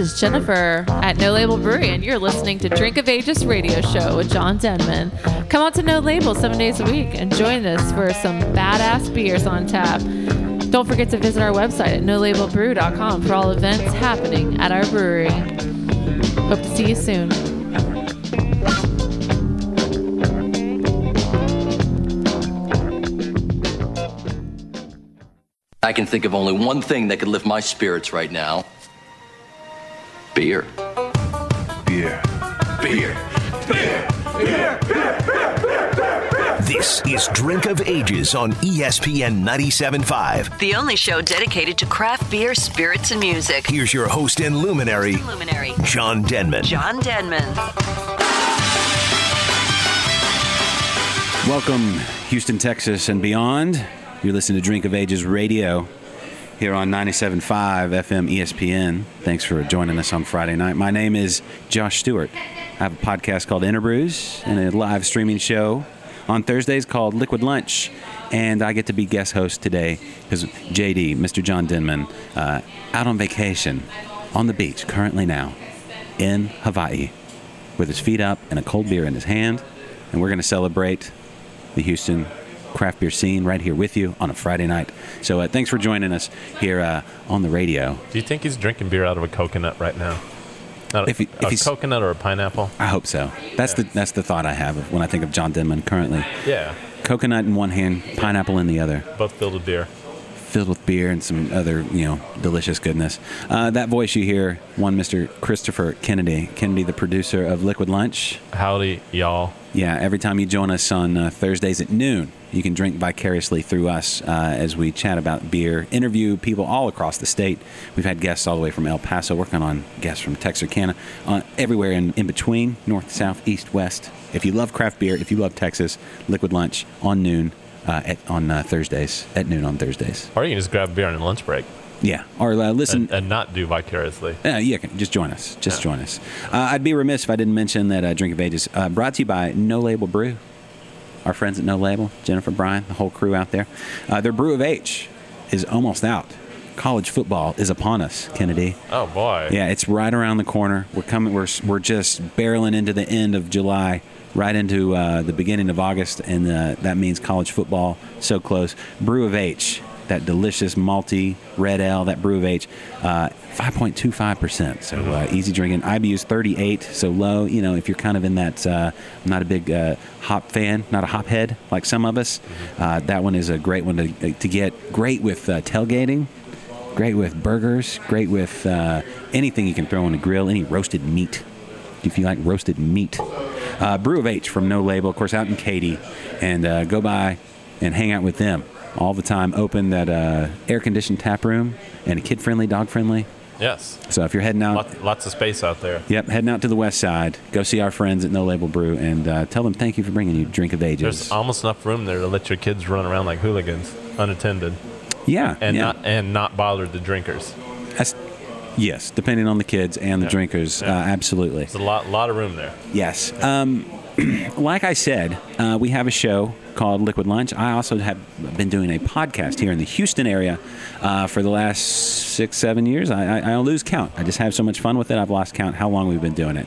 is Jennifer at No Label Brewery, and you're listening to Drink of Ages radio show with John Denman. Come out to No Label seven days a week and join us for some badass beers on tap. Don't forget to visit our website at nolabelbrew.com for all events happening at our brewery. Hope to see you soon. I can think of only one thing that could lift my spirits right now beer. Beer. Beer. Beer. Beer. This is Drink of Ages on ESPN 97.5. The only show dedicated to craft beer, spirits, and music. Here's your host and luminary, Luminary, John Denman. John Denman. Welcome, Houston, Texas, and beyond. You're listening to Drink of Ages Radio here on 97.5 FM ESPN. Thanks for joining us on Friday night. My name is Josh Stewart. I have a podcast called Interbrews and a live streaming show on Thursdays called Liquid Lunch. And I get to be guest host today because JD, Mr. John Denman, uh, out on vacation on the beach currently now in Hawaii with his feet up and a cold beer in his hand. And we're going to celebrate the Houston craft beer scene right here with you on a Friday night. So uh, thanks for joining us here uh, on the radio. Do you think he's drinking beer out of a coconut right now? Not a, If he- if a he's- coconut or a pineapple? I hope so. That's the that's the thought I have when I think of John Denman currently. Yeah, Coconut in one hand, pineapple in the other, both filled with beer. Filled with beer and some other you know delicious goodness. Uh, that voice you hear, one Mr. Christopher Kennedy, Kennedy, the producer of Liquid Lunch. Howdy, y'all. Yeah, every time you join us on uh, Thursdays at noon, you can drink vicariously through us uh, as we chat about beer, interview people all across the state. We've had guests all the way from El Paso, working on guests from Texarkana, uh, everywhere in, in between, north, south, east, west. If you love craft beer, if you love Texas, Liquid Lunch on noon uh, at, on uh, Thursdays, at noon on Thursdays. Or you can just grab a beer on a lunch break Yeah, or uh, listen. and, and not do vicariously. Uh, yeah, just join us. Just Yeah. join us. Uh, I'd be remiss if I didn't mention that uh, Drink of Ages uh, brought to you by No Label Brew. Our friends at No Label, Jennifer, Brian, the whole crew out there. Uh, their Brew of H is almost out. College football is upon us, Kennedy. Oh boy. Yeah, it's right around the corner. We're coming. We're we're just barreling into the end of July, right into uh, the beginning of August, and uh, that means college football so close. Brew of H, that delicious malty red ale, that Brew of H, uh, 5.25%. So uh, easy drinking. IBU's 38, so low. You know, if you're kind of in that, uh, I'm not a big uh, hop fan, not a hop head like some of us. Uh, that one is a great one to, to get. Great with uh, tailgating. Great with burgers. Great with uh, anything you can throw on the grill. Any roasted meat, if you like roasted meat. Uh, Brew of H from No Label, of course, out in Katy, and uh, go by and hang out with them all the time. Open that uh, air-conditioned tap room and kid friendly, dog friendly. Yes. So if you're heading out, Lot, lots of space out there. yep, heading out to the west side, go see our friends at No Label Brew and uh, tell them thank you for bringing you Drink of Ages. There's almost enough room there to let your kids run around like hooligans, unattended, yeah, and yeah. not and not bother the drinkers. That's, yes, depending on the kids and the drinkers. Uh, absolutely. There's a lot lot of room there. Yes. Um, like I said, uh, we have a show called Liquid Lunch. I also have been doing a podcast here in the Houston area uh, for the last six, seven years. I, I, I lose count. I just have so much fun with it. I've lost count how long we've been doing it.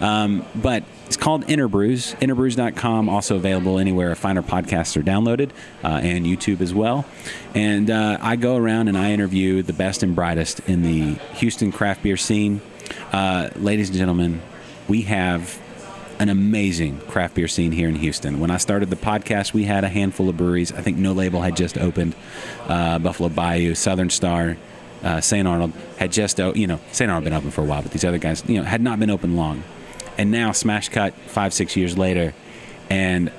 Um, but it's called Interbrews. Interbrews.com, also available anywhere finer podcasts are downloaded, uh, and YouTube as well. And uh, I go around and I interview the best and brightest in the Houston craft beer scene. Uh, ladies and gentlemen, we have an amazing craft beer scene here in Houston. When I started the podcast, we had a handful of breweries. I think No Label had just opened, uh, Buffalo Bayou, Southern Star, uh, St. Arnold had just, you know, St. Arnold had been open for a while, but these other guys, you know, had not been open long. And now Smash Cut, five, six years later, and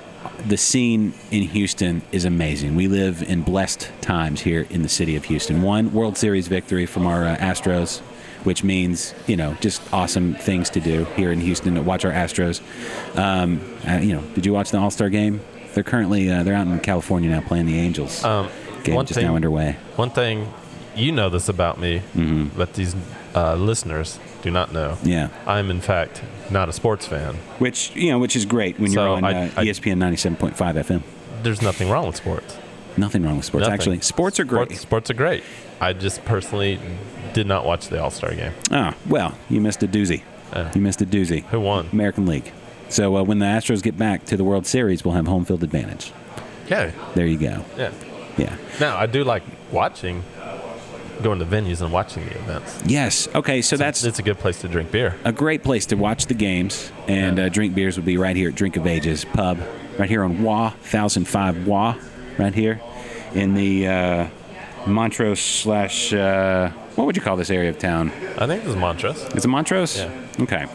the scene in Houston is amazing. We live in blessed times here in the city of Houston. One World Series victory from our uh, Astros, which means you know just awesome things to do here in Houston to watch our Astros. Um, uh, you know, did you watch the All Star game? They're currently uh, they're out in California now playing the Angels. Um, game one just thing- now underway. One thing, you know this about me, Mm-hmm. but these uh, listeners do not know. Yeah, I'm in fact not a sports fan. which you know which is great when So you're on I- uh, I- ESPN ninety seven point five FM. There's nothing wrong with sports. Nothing wrong with sports. Nothing. Actually, sports are great. Sports, sports are great. I just personally did not watch the All Star game. Oh, well, you missed a doozy. Uh. you missed a doozy. Who won? American League. So uh, when the Astros get back to the World Series, we'll have home field advantage. Okay. There you go. yeah. Yeah. Now I do like watching, going to venues and watching the events. Yes. Okay. So that's it's a good place to drink beer. a great place to watch the games and uh, drink beers would be right here at Drink of Ages Pub, right here on Waugh, 1005 Waugh, right here in the uh, Montrose slash, uh, what would you call this area of town? I think it's Montrose. It's a Montrose? Yeah. Okay.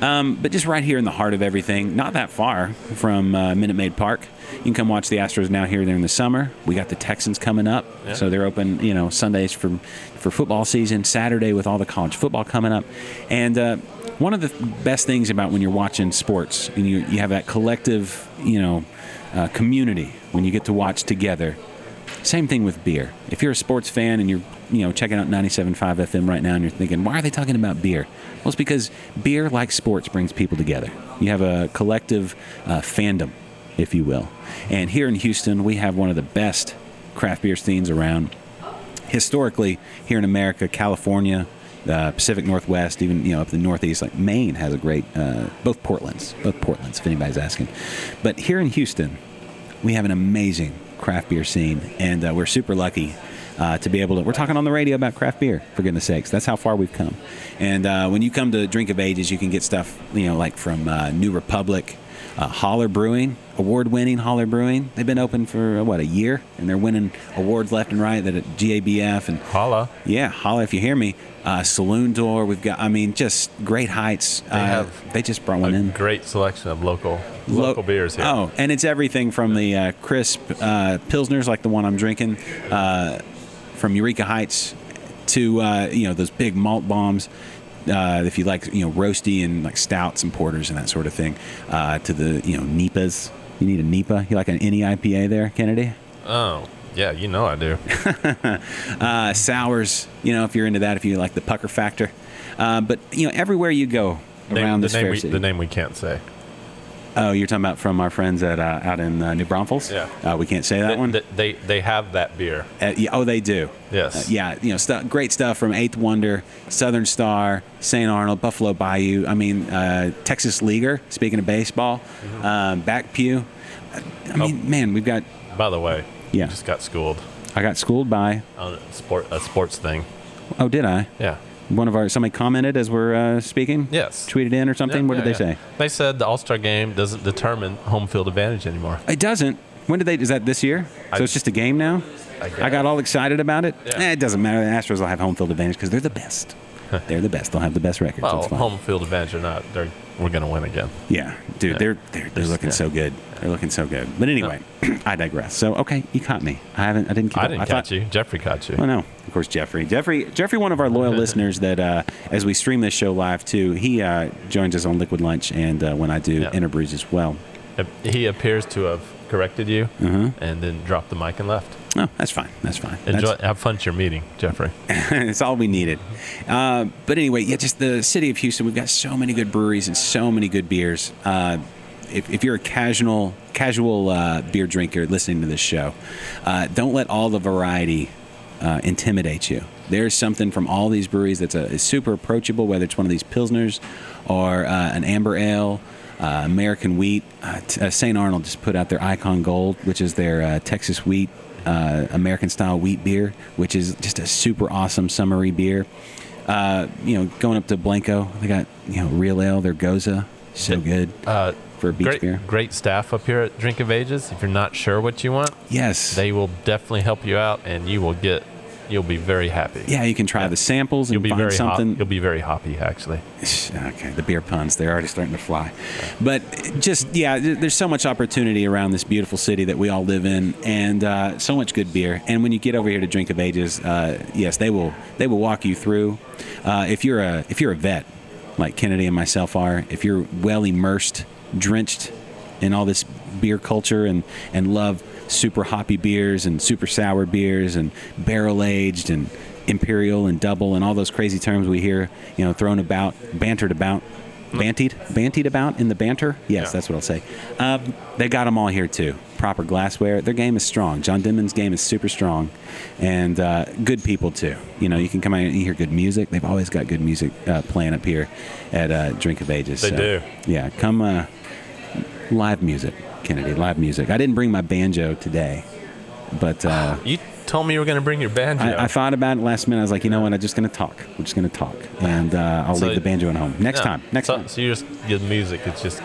Um, but just right here in the heart of everything, not that far from uh, Minute Maid Park. You can come watch the Astros now here during the summer. We got the Texans coming up, Yeah. so they're open. You know, Sundays for for football season. Saturday with all the college football coming up, and uh, one of the best things about when you're watching sports, and you you have that collective, you know, uh, community when you get to watch together. Same thing with beer. If you're a sports fan and you're, you know, checking out 97.5 FM right now and you're thinking, why are they talking about beer? Well, it's because beer, like sports, brings people together. You have a collective uh, fandom, if you will. And here in Houston, we have one of the best craft beer scenes around. Historically, here in America, California, the Pacific Northwest, even you know up the Northeast, like Maine has a great, uh, both Portlands, both Portlands, if anybody's asking. But here in Houston, we have an amazing craft beer scene, and uh, we're super lucky uh, to be able to. We're talking on the radio about craft beer, for goodness sakes. That's how far we've come. And uh, when you come to Drink of Ages, you can get stuff, you know, like from uh, New Republic, uh, Holler Brewing, award-winning Holler Brewing. They've been open for uh, what a year, and they're winning awards left and right. That at GABF and Holla. yeah, holla if you hear me. Uh, Saloon Door, we've got. I mean, just great heights. Uh, have they just brought A one in. great selection of local Lo- local beers here. Oh, and it's everything from the uh, crisp uh, pilsners like the one I'm drinking uh, from Eureka Heights to uh, you know those big malt bombs. Uh, if you like, you know, roasty and like stouts and porters and that sort of thing, uh, to the you know NEIPAs. You need a NEIPA. You like an any IPA there, Kennedy? Oh, yeah, you know I do. uh, sours. You know, if you're into that, if you like the pucker factor. Uh, but you know, everywhere you go Name- around the this name fair we, city. the name we can't say. Oh, you're talking about from our friends at uh, out in uh, New Braunfels. Yeah. Uh, we can't say that They, one. they, they have that beer. Uh, yeah, oh, they do. Yes. Uh, yeah, you know, stu- great stuff from Eighth Wonder, Southern Star, St. Arnold, Buffalo Bayou. I mean, uh, Texas Leaguer. Speaking of baseball, Mm-hmm. um, Back Pew. I mean, man, we've got. By the way, Yeah. you just got schooled I got schooled by. on a sport a sports thing. Oh, did I? Yeah. One of our somebody commented as we're uh, speaking. Yes. Tweeted in or something. Yeah, what did they yeah. say? They said the All Star game doesn't determine home field advantage anymore. It doesn't. When did they? Is that this year? I- so it's just a game now. I I, got all excited about it. Yeah. Eh, it doesn't matter. The Astros will have home field advantage because they're the best. they're the best. They'll have the best record. Well, home field advantage or not, they're, we're going to win again. Yeah, dude, Yeah. they're they're, they're looking yeah. so good. They're looking so good. But anyway, I digress. So okay, you caught me. I haven't. I didn't. I didn't thought, catch you. Jeffrey caught you. Oh no, of course Jeffrey. Jeffrey. Jeffrey, one of our loyal listeners. That uh, as we stream this show live too, he uh, joins us on Liquid Lunch and uh, when I do Yeah. interbrews as well. He appears to have corrected you Mm-hmm. and then dropped the mic and left. Oh, that's fine. That's fine. Enjoy, That's- have fun at your meeting, Jeffrey. it's all we needed. Uh, but anyway, yeah, just the city of Houston. We've got so many good breweries and so many good beers. Uh, if, if you're a casual casual uh, beer drinker listening to this show, uh, don't let all the variety uh, intimidate you. There's something from all these breweries that's a, is super approachable, whether it's one of these pilsners or uh, an amber ale. Uh, American wheat. Uh, t- uh, St. Arnold just put out their Icon Gold, which is their uh, Texas wheat, uh, American style wheat beer, which is just a super awesome summery beer. Uh, you know, going up to Blanco, they got you know real ale, their Goza, so good Uh, for a beach great, beer. great staff up here at Drink of Ages. If you're not sure what you want, Yes, they will definitely help you out, and you will get. You'll be very happy. yeah, you can try Yeah. the samples and You'll be find very hop, something. You'll be very hoppy, actually. Okay, the beer puns, they're already starting to fly. But just, yeah, there's so much opportunity around this beautiful city that we all live in and uh, so much good beer. And when you get over here to Drink of Ages, uh, yes, they will they will walk you through. Uh, if you're a if you're a vet, like Kennedy and myself are, if you're well immersed, drenched in all this beer culture and, and love super hoppy beers and super sour beers and barrel aged and imperial and double and all those crazy terms we hear, you know, thrown about, bantered about bantied, bantied about in the banter. Yes, Yeah. that's what I'll say. Um, they got them all here too. Proper glassware. Their game is strong. John Denman's game is super strong, and uh, good people too. You know, you can come out and hear good music. They've always got good music uh, playing up here at uh, Drink of Ages. They So, do. Yeah, come uh, live music, Kennedy. Live music. I didn't bring my banjo today, but. Uh, You told me you were going to bring your banjo. I, I thought about it last minute. I was like, you know what? I'm just going to talk. We're just going to talk, and uh, I'll So- leave the banjo at home next No. time. Next so, time. So you're just the music. It's just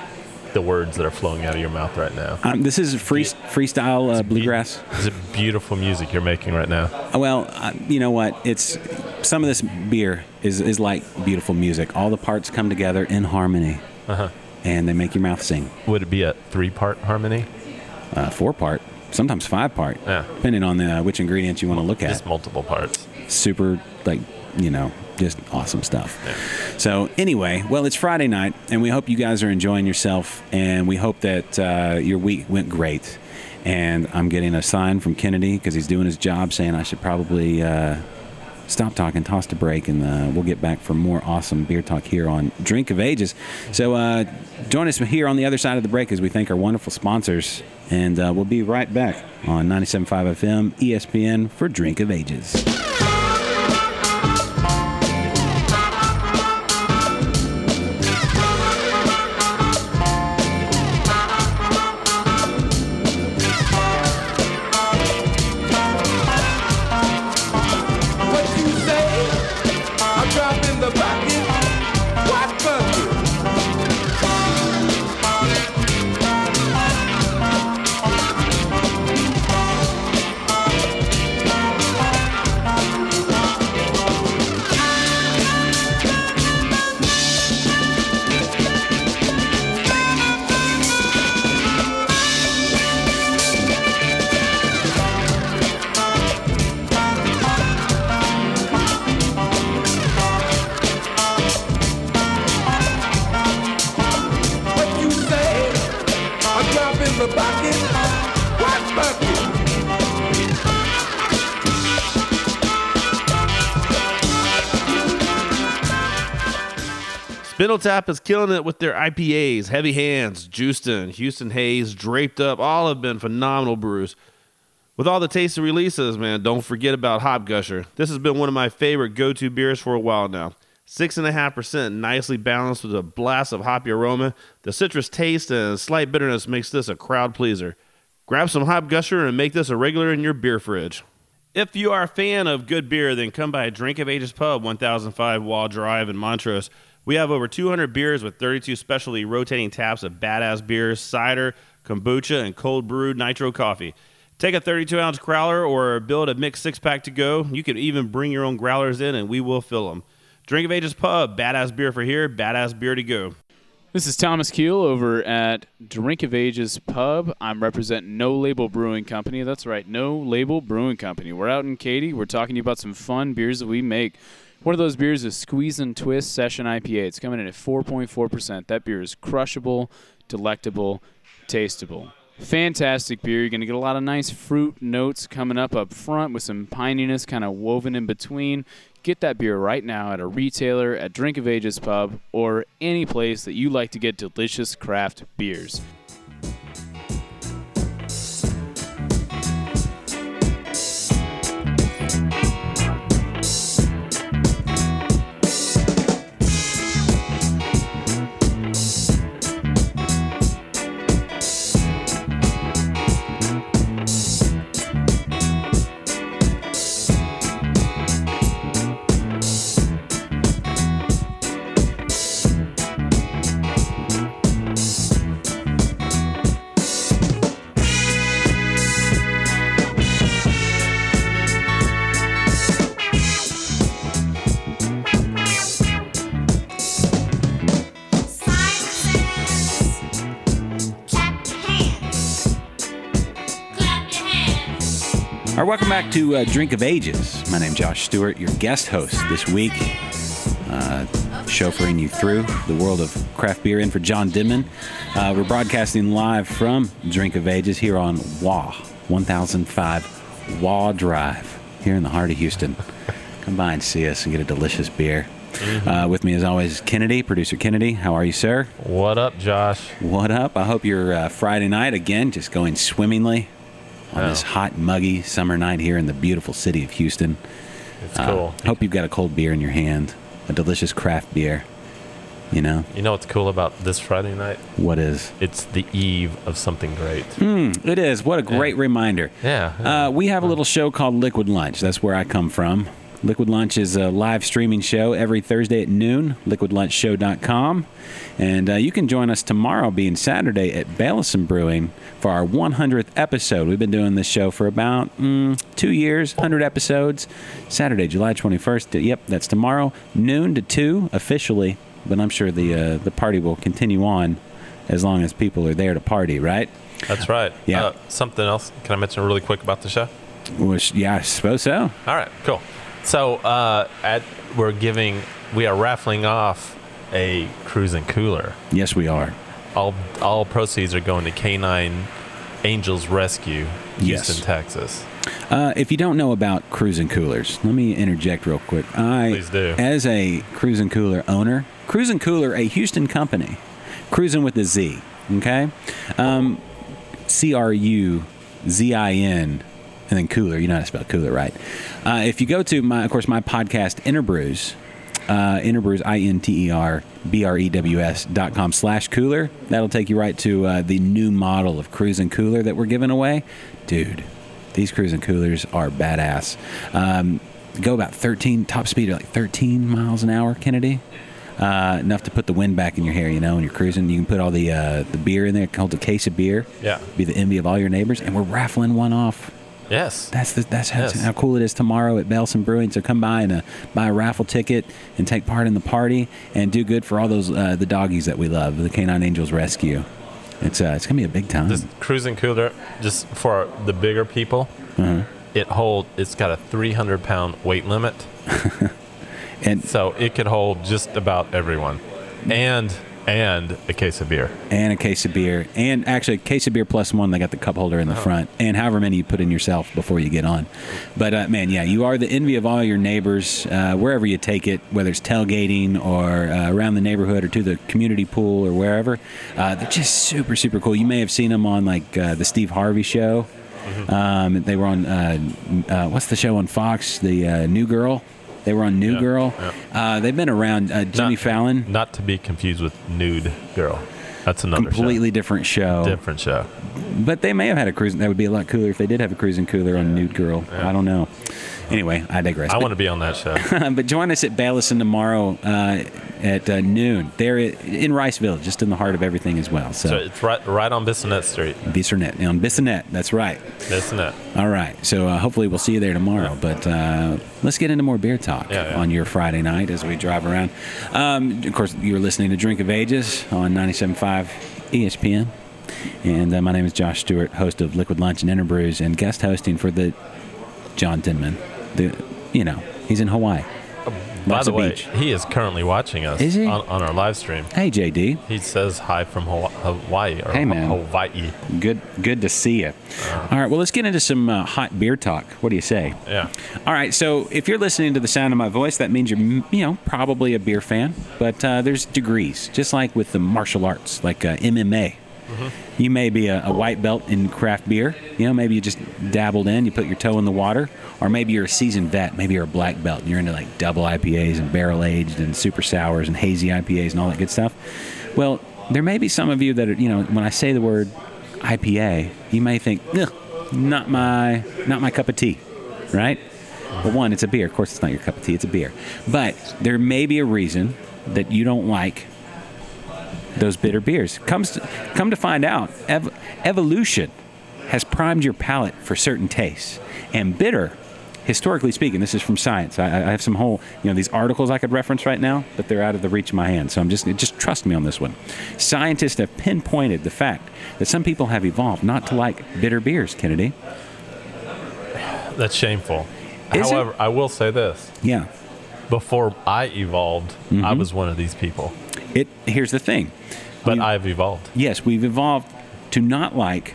the words that are flowing out of your mouth right now. Um, this is free freestyle uh, bluegrass. It's a beautiful music you're making right now. Uh, Well, uh, you know what? It's some of this beer is is like beautiful music. All the parts come together in harmony, Uh-huh. And they make your mouth sing. Would it be a three-part harmony? Uh, four part, sometimes five part, Yeah. depending on the, uh, which ingredients you want to look at. Just multiple parts. super like you know just awesome stuff so anyway well it's friday night and we hope you guys are enjoying yourself and we hope that uh, your week went great and i'm getting a sign from kennedy because he's doing his job saying i should probably uh, stop talking toss to break and uh, we'll get back for more awesome beer talk here on drink of ages. So uh, join us here on the other side of the break as we thank our wonderful sponsors and uh, we'll be right back on 97.5 fm espn for drink of ages Spindletap is killing it with their IPAs. Heavy Hands, Houston, Houston Hayes, Draped Up, all have been phenomenal brews. With all the tasty releases, man, don't forget about Hop Gusher. This has been one of my favorite go-to beers for a while now. Six and a half percent, nicely balanced with a blast of hoppy aroma. The citrus taste and slight bitterness makes this a crowd pleaser. Grab some Hop Gusher and make this a regular in your beer fridge. If you are a fan of good beer, then come by Drink of Ages Pub, 1005 Waugh Drive in Montrose. We have over 200 beers with 32 specialty rotating taps of badass beers, cider, kombucha, and cold brewed nitro coffee. Take a 32 ounce growler or build a mixed six pack to go. You can even bring your own growlers in and we will fill them. Drink of Ages Pub, badass beer for here, badass beer to go. This is Thomas Keel over at Drink of Ages Pub. I'm representing No Label Brewing Company. That's right, No Label Brewing Company. We're out in Katy. We're talking to you about some fun beers that we make. One of those beers is Squeeze and Twist Session IPA. It's coming in at 4.4%. That beer is crushable, delectable, tastable. Fantastic beer. You're going to get a lot of nice fruit notes coming up up front with some pininess kind of woven in between. Get that beer right now at a retailer, at Drink of Ages Pub, or any place that you like to get delicious craft beers. Welcome back to uh, Drink of Ages. My name's Josh Stewart, your guest host this week, uh, chauffeuring you through the world of craft beer. In for John Denman, uh, we're broadcasting live from Drink of Ages here on Waugh 1005 Waugh Drive here in the heart of Houston. Come by and see us and get a delicious beer. Uh, with me, as always, Kennedy, producer Kennedy. How are you, sir? What up, Josh? What up? I hope your uh, Friday night again just going swimmingly on Oh. this hot, muggy summer night here in the beautiful city of Houston. It's Uh, cool. Hope you've got a cold beer in your hand, a delicious craft beer. You know You know what's cool about this Friday night? what is? It's the eve of something great. It is. What a great reminder. Yeah, yeah. Uh, we have a little show called Liquid Lunch. That's where I come from. Liquid Lunch is a live streaming show every Thursday at noon, liquidlunchshow.com. And uh, you can join us tomorrow, being Saturday, at Baileson Brewing for our 100th episode. We've been doing this show for about mm, two years, 100 episodes. Saturday, July 21st. Yep, that's tomorrow, noon to 2 officially. But I'm sure the, uh, the party will continue on as long as people are there to party, right? That's right. Yeah. Uh, something else. Can I mention really quick about the show? Which, yeah, I suppose so. All right, cool. So uh, at we're giving, we are raffling off a Cruzin Cooler. Yes, we are. All all proceeds are going to Canine Angels Rescue, Yes. Houston, Texas. Uh, if you don't know about Cruzin Coolers, let me interject real quick. I, Please do. As a Cruzin Cooler owner, Cruzin Cooler, a Houston company, cruising with a Z. Okay, um, C R U Z I N, and then cooler. You know how to spell cooler, right? Uh, if you go to my, of course, my podcast Interbrews. Uh, Interbrews, I N T E R B R E W S dot com slash cooler. That'll take you right to uh, the new model of Cruzin Cooler that we're giving away. Dude, these Cruzin Coolers are badass. Um, go about 13, top speed of like 13 miles an hour, Kennedy. Uh, enough to put the wind back in your hair, you know, when you're cruising. You can put all the uh, the beer in there, hold a case of beer. Yeah. Be the envy of all your neighbors. And we're raffling one off. Yes. That's the, that's how, Yes. how cool it is tomorrow at Baileson Brewing. So come by and uh, buy a raffle ticket and take part in the party and do good for all those uh, the doggies that we love, the Canine Angels Rescue. It's uh, it's gonna be a big time. This Cruzin Cooler, just for the bigger people, Uh-huh. it hold. It's got a 300 pound weight limit, and so it could hold just about everyone, and and a case of beer. and a case of beer, and actually a case of beer plus one. They got the cup holder in the front, and however many you put in yourself before you get on. But uh, man, yeah, you are the envy of all your neighbors uh, wherever you take it, whether it's tailgating or uh, around the neighborhood or to the community pool or wherever. Uh, they're just super super cool. You may have seen them on like uh, the Steve Harvey show. Um, they were on uh, uh, what's the show on Fox? The uh, New Girl. They were on New Yeah, Girl. yeah. Uh, they've been around. Uh, Jimmy Not- Fallon, Not to be confused with Nude Girl. That's another completely different show. show. different show. But they may have had a cruising. That would be a lot cooler if they did have a Cruzin Cooler on Nude Girl. I don't know. Anyway, I digress. I want to be on that show. but join us at Baileson tomorrow uh, at uh, noon. There in Riceville, just in the heart of everything as well. so So, it's right right on Bissonnet Street. Bissonnet on Bissonnet. That's right. Bissonnet. All right. So uh, hopefully we'll see you there tomorrow. But uh, let's get into more beer talk Yeah, yeah. on your Friday night as we drive around. Um, of course, you're listening to Drink of Ages on 97.5 ESPN. And uh, my name is Josh Stewart, host of Liquid Lunch and Interbrews, and guest hosting for the John Denman. The, you know, he's in Hawaii. By the way, beach. he is currently watching us Is he? On, on our live stream. Hey, JD. He says hi from Hawaii or Hey, man. Hawaii. Good, good to see you. All right, well, let's get into some uh, hot beer talk. What do you say? Yeah. All right, so if you're listening to the sound of my voice, that means you're, you know, probably a beer fan. But uh, there's degrees, just like with the martial arts, like uh, MMA. You may be a, a white belt in craft beer. You know, maybe you just dabbled in, you put your toe in the water, or maybe you're a seasoned vet. Maybe you're a black belt and you're into like double IPAs and barrel aged and super sours and hazy IPAs and all that good stuff. Well, there may be some of you that are, you know, when I say the word IPA, you may think, not my, not my cup of tea, right? Well, one, it's a beer. Of course, it's not your cup of tea. It's a beer. But there may be a reason that you don't like those bitter beers. Comes to, come to find out, ev- evolution has primed your palate for certain tastes, and bitter. Historically speaking, this is from science. I, I have some whole, you know, these articles I could reference right now, but they're out of the reach of my hand. So I'm just, just trust me on this one. Scientists have pinpointed the fact that some people have evolved not to like bitter beers. Kennedy, That's shameful. Is it? However, I will say this. yeah. Before I evolved, I Mm-hmm. was one of these people. It here's the thing. But You- I've evolved. yes, we've evolved to not like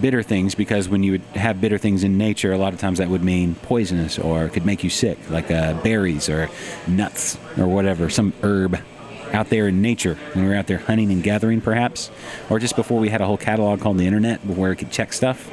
bitter things because when you would have bitter things in nature, a lot of times that would mean poisonous or could make you sick, like uh, berries or nuts or whatever, some herb out there in nature when we were out there hunting and gathering, perhaps, or just before we had a whole catalog called the internet where we could check stuff.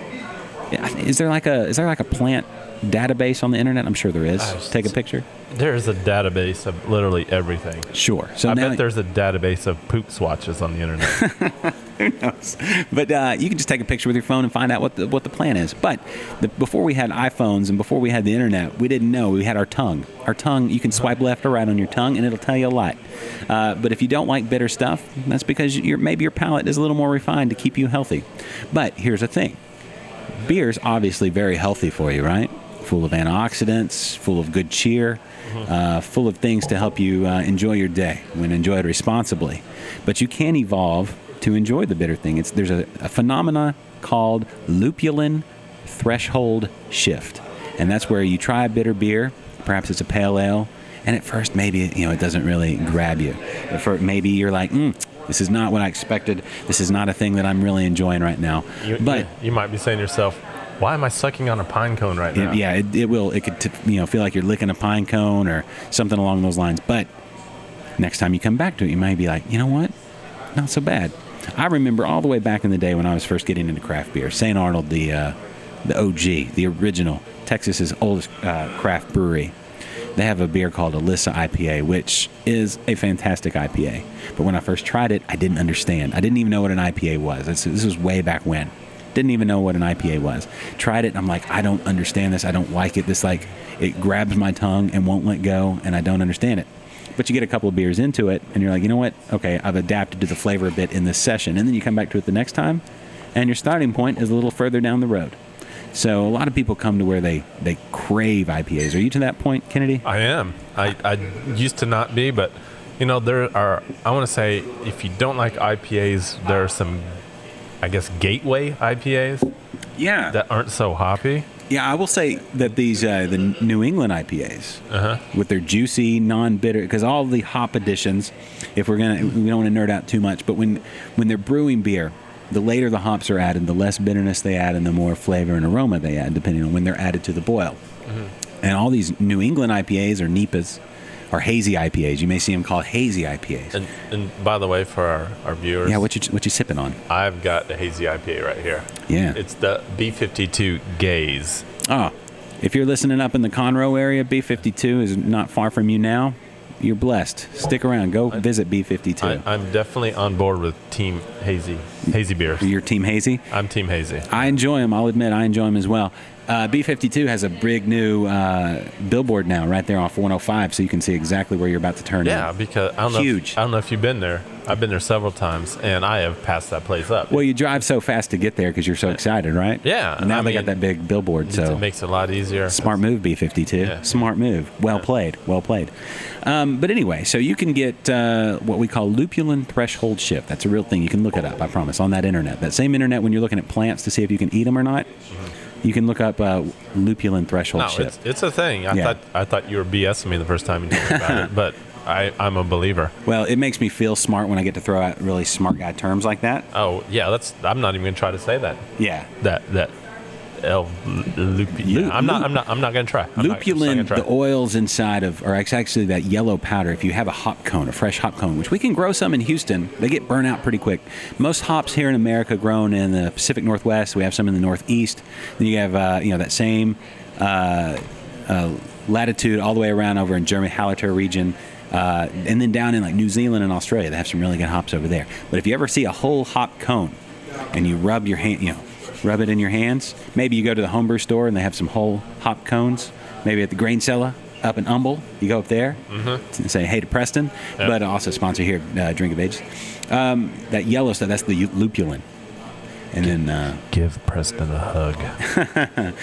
Is there like a is there like a plant database on the internet? I'm sure there is. Uh, Take a picture. There's a database of literally everything. Sure. So I bet there's a database of poop swatches on the internet. Who knows? But uh, you can just take a picture with your phone and find out what the what the plan is. But the, before we had iPhones and before we had the internet, we didn't know. We had our tongue. Our tongue. You can swipe left or right on your tongue, and it'll tell you a lot. Uh, but if you don't like bitter stuff, that's because maybe your palate is a little more refined to keep you healthy. But here's the thing: beer's obviously very healthy for you, right? Full of antioxidants, full of good cheer, uh, full of things to help you uh, enjoy your day when enjoyed responsibly. But you can evolve to enjoy the bitter thing. It's there's a, a phenomena called lupulin threshold shift, and that's where you try a bitter beer, perhaps it's a pale ale, and at first maybe you know it doesn't really grab you. First, maybe you're like, mm, this is not what I expected. This is not a thing that I'm really enjoying right now. You, but you, you might be saying to yourself, why am I sucking on a pine cone right now? it, yeah, it, it will. It could, t- you know, feel like you're licking a pine cone or something along those lines. But next time you come back to it, you might be like, you know what? Not so bad. I remember all the way back in the day when I was first getting into craft beer. St. Arnold, the uh, the OG, the original, Texas's oldest uh, craft brewery. They have a beer called Elissa IPA, which is a fantastic IPA. But when I first tried it, I didn't understand. I didn't even know what an IPA was. This, this was way back when. Didn't even know what an IPA was. Tried it, and I'm like, I don't understand this. I don't like it. This like it grabs my tongue and won't let go, and I don't understand it. But you get a couple of beers into it, and you're like, you know what? Okay, I've adapted to the flavor a bit in this session, and then you come back to it the next time, and your starting point is a little further down the road. So a lot of people come to where they they crave IPAs. Are you to that point, Kennedy? I am. I, I used to not be, but you know, there are. I want to say, if you don't like IPAs, there are some, I guess, gateway IPAs Yeah. that aren't so hoppy. Yeah, I will say that these uh, the New England IPAs with their juicy, non-bitter, because all the hop additions. If we're gonna, we don't want to nerd out too much, but when when they're brewing beer, the later the hops are added, the less bitterness they add, and the more flavor and aroma they add, depending on when they're added to the boil. And all these New England IPAs or NEIPAs or hazy IPAs. You may see them called hazy IPAs. And, and by the way, for our, our viewers, yeah, what you what you sipping on? I've got the hazy IPA right here. Yeah. It's the B52 Gaze. Oh, if you're listening up in the Conroe area, B52 is not far from you now. You're blessed. Stick around. Go visit B52. I, I'm definitely on board with Team Hazy, Hazy beers. Your team hazy. I'm Team Hazy. I enjoy them. I'll admit I enjoy them as well. Uh, B52 has a big new uh, billboard now right there off 105, so you can see exactly where you're about to turn Yeah, in. because I don't know. Huge. If, I don't know if you've been there. I've been there several times, and I have passed that place up. Well, you drive so fast to get there because you're so excited, right? Yeah, And now I they got that big billboard, so it makes it a lot easier. Smart move, B52. Yeah. Smart move. Well played. Well played. Um, but anyway, so you can get uh, what we call lupulin threshold shift. That's a real thing. You can look it up, I promise, on that internet. That same internet when you're looking at plants to see if you can eat them or not, you can look up uh, lupulin threshold No, it's, it's a thing. I Yeah. thought I thought you were BSing me the first time you me about it, but I, I'm a believer. Well, it makes me feel smart when I get to throw out really smart guy terms like that. Oh yeah, that's. I'm not even gonna try to say that. Yeah. That that. Lu- Yeah, I'm not. I'm not. I'm not try. I'm not- not Lupulin, try. the oils inside of, or it's actually that yellow powder. If you have a hop cone, a fresh hop cone, which we can grow some in Houston, they get burnt out pretty quick. Most hops here in America grown in the Pacific Northwest. We have some in the Northeast. Then you have, uh, you know, that same uh, uh, latitude all the way around over in Germany, Hallertau region. Uh, and then down in like New Zealand and Australia, they have some really good hops over there. But if you ever see a whole hop cone and you rub your hand, you know, rub it in your hands. Maybe you go to the homebrew store and they have some whole hop cones. Maybe at the grain cellar up in Humble, you go up there and say hey to Preston, Yep. but also sponsor here, uh, Drink of Ages. Um, that yellow stuff, that's the lupulin. And then, uh, Give Preston a hug.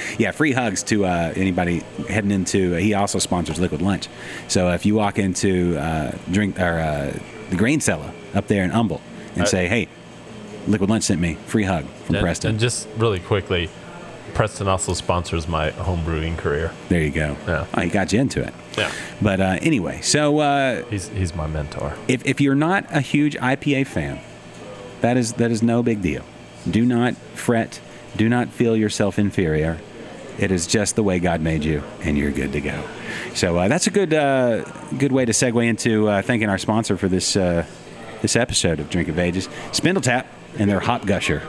yeah, free hugs to uh, anybody heading into. he also sponsors Liquid Lunch, so if you walk into uh, drink or uh, the grain cellar up there in Humble and Uh, say, "Hey, Liquid Lunch sent me free hug from and, Preston," and just really quickly, Preston also sponsors my home brewing career. there you go. Yeah. Oh, he got you into it. Yeah. But uh, anyway, so uh, He's he's my mentor. if, if you're not a huge IPA fan, that is that is no big deal. Do not fret. Do not feel yourself inferior. It is just the way God made you, and you're good to go. So uh, that's a good uh, good way to segue into uh, thanking our sponsor for this uh, this episode of Drink of Ages, Spindletap, and their Hop Gusher.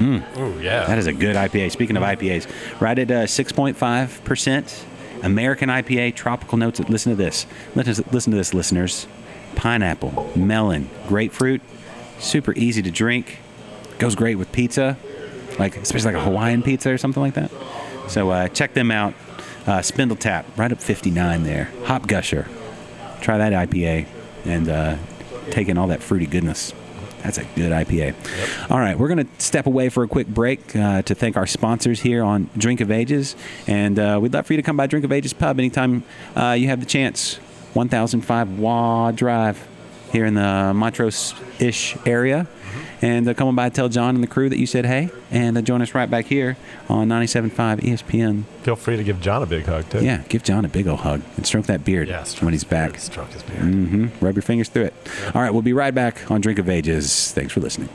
Oh yeah. That is a good IPA. Speaking of IPAs, right at uh, 6.5%. American IPA, tropical notes. Listen to this. Listen, listen to this, listeners. Pineapple, melon, grapefruit. Super easy to drink. Goes great with pizza, like especially like a Hawaiian pizza or something like that. So uh, check them out. Uh, Spindletap, right up 59 there. Hop Gusher. Try that IPA and uh, take in all that fruity goodness. That's a good IPA. All right, we're going to step away for a quick break uh, to thank our sponsors here on Drink of Ages. And uh, we'd love for you to come by Drink of Ages Pub anytime uh, you have the chance. 1005 Waugh Drive here in the Montrose ish area. And uh, come on by, tell John and the crew that you said hey, and uh, join us right back here on 97.5 ESPN. Feel free to give John a big hug too. Yeah, give John a big old hug and stroke that beard Yeah, stroke when he's beard, back. Stroke his beard. hmm Rub your fingers through it. All right, we'll be right back on Drink of Ages. Thanks for listening.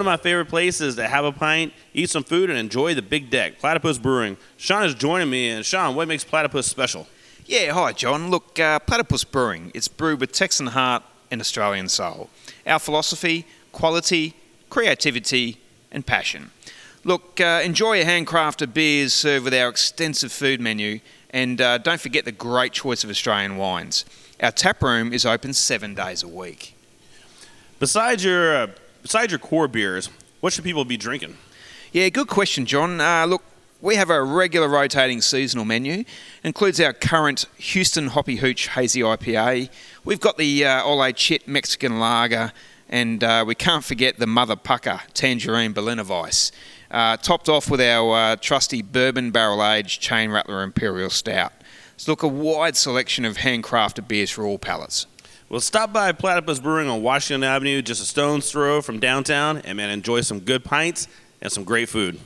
One of my favorite places to have a pint, eat some food, and enjoy the big deck, Platypus Brewing. Sean is joining me, and Sean, what makes Platypus special? Yeah, hi, John. Look, uh, Platypus Brewing. It's brewed with Texan heart and Australian soul. Our philosophy, quality, creativity, and passion. Look, uh, enjoy your handcrafted beers served with our extensive food menu, and uh, don't forget the great choice of Australian wines. Our tap room is open seven days a week. Besides your uh, besides your core beers, what should people be drinking? Yeah, good question, John. Uh, look, we have a regular rotating seasonal menu. Includes our current Houston Hoppy Hooch Hazy IPA. We've got the uh, Ole Chit Mexican Lager, and uh, we can't forget the Mother Pucker Tangerine Berliner Weiss. Uh, topped off with our uh, trusty bourbon barrel aged Chain Rattler Imperial Stout. So, look, a wide selection of handcrafted beers for all palates. Well, stop by Platypus Brewing on Washington Avenue, just a stone's throw from downtown, and man, enjoy some good pints and some great food.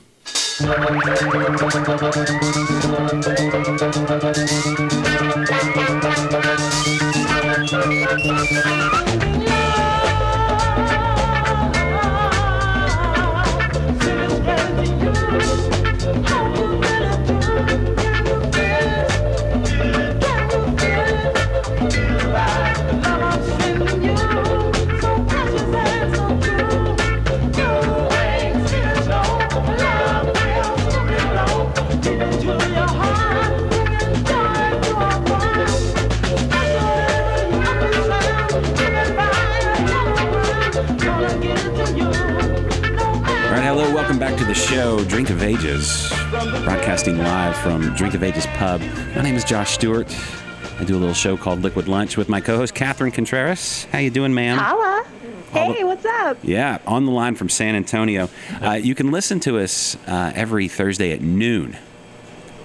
Show, Drink of Ages, broadcasting live from Drink of Ages Pub. My name is Josh Stewart. I do a little show called Liquid Lunch with my co-host Catherine Contreras. How you doing, ma'am? Holla. Hey, the- what's up? Yeah, on the line from San Antonio. Uh, you can listen to us uh, every Thursday at noon,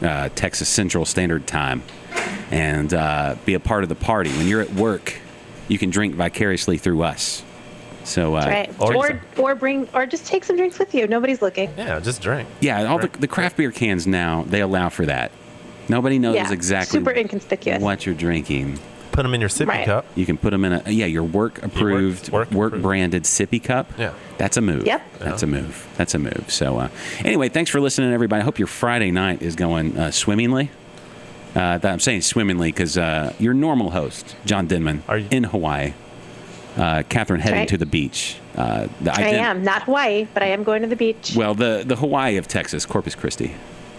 uh, Texas Central Standard Time, and uh, be a part of the party. When you're at work, you can drink vicariously through us. So, uh, Right. or- Or, or bring or just take some drinks with you. Nobody's looking. Yeah, just drink. yeah, all the, the craft beer cans now they allow for that. Nobody knows Yeah, exactly super inconspicuous. what you're drinking. Put them in your sippy Right. cup. You can put them in a yeah your work approved, work, work branded sippy cup. Yeah. that's a move. Yep. that's a move. That's a move. So uh, anyway, thanks for listening, everybody. I hope your Friday night is going uh, swimmingly. Uh, that- I'm saying swimmingly because uh, your normal host, John Denman, Are you- in Hawaii. Uh, Catherine heading right. to the beach. Uh, the I ident- am not Hawaii, but I am going to the beach. Well, the the Hawaii of Texas, Corpus Christi,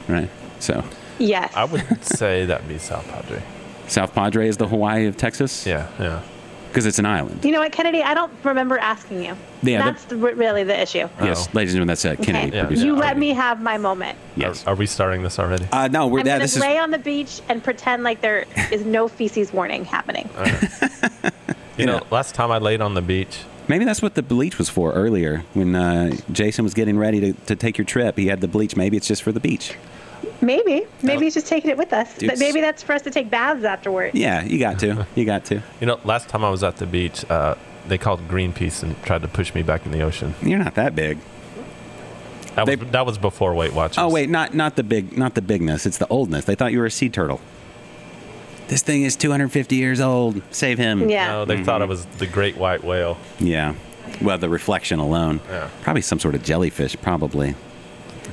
right? So yes. I would say that'd be South Padre. South Padre is the Hawaii of Texas. Yeah, yeah. because it's an island. You know what, Kennedy? I don't remember asking you. Yeah, That's the, really the issue. Yes, ladies and gentlemen, that's uh, Kennedy. Okay. Yeah. producer. You let me have my moment. Yes. Are, are we starting this already? Uh, no, we're I'm that. going This to is lay on the beach and pretend like there is no feces warning happening. You know, last time I laid on the beach, maybe that's what the bleach was for earlier when uh, Jason was getting ready to, to take your trip. He had the bleach. Maybe it's just for the beach. Maybe. Maybe he's just taking it with us. Dude, But maybe that's for us to take baths afterwards. Yeah, you got to. You got to. you know, last time I was at the beach, uh, they called Greenpeace and tried to push me back in the ocean. You're not that big. That was, that was before Weight Watchers. Oh wait, not not the big, not the bigness. It's the oldness. They thought you were a sea turtle. This thing is 250 years old. Save him. Yeah. No, they thought it was the great white whale. Yeah. Well, the reflection alone. Yeah. Probably some sort of jellyfish. Probably.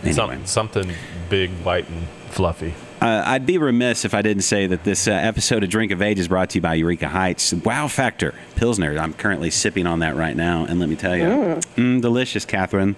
Anyway. Some, something big, white, and fluffy. Uh, I'd be remiss if I didn't say that this uh, episode of Drink of Age is brought to you by Eureka Heights. Wow Factor Pilsner. I'm currently sipping on that right now, and let me tell you, mm, delicious, Catherine.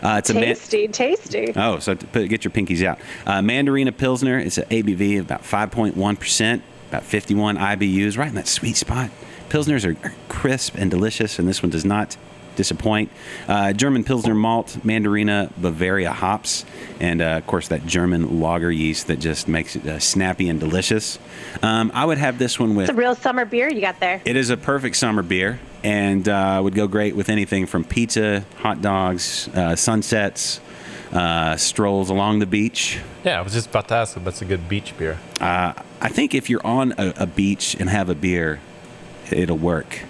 Uh, it's a man- Tasty, tasty. Oh, so put, get your pinkies out. Uh, Mandarina Pilsner. It's an ABV of about 5.1 percent, about 51 IBUs, right in that sweet spot. Pilsners are, are crisp and delicious, and this one does not disappoint. Uh, German Pilsner malt, Mandarina Bavaria hops, and uh, of course that German lager yeast that just makes it uh, snappy and delicious. Um, I would have this one with. It's a real summer beer you got there. It is a perfect summer beer and uh, would go great with anything from pizza, hot dogs, uh, sunsets, uh, strolls along the beach. Yeah, I was just about to ask if that's a good beach beer. Uh, I think if you're on a, a beach and have a beer, it'll work.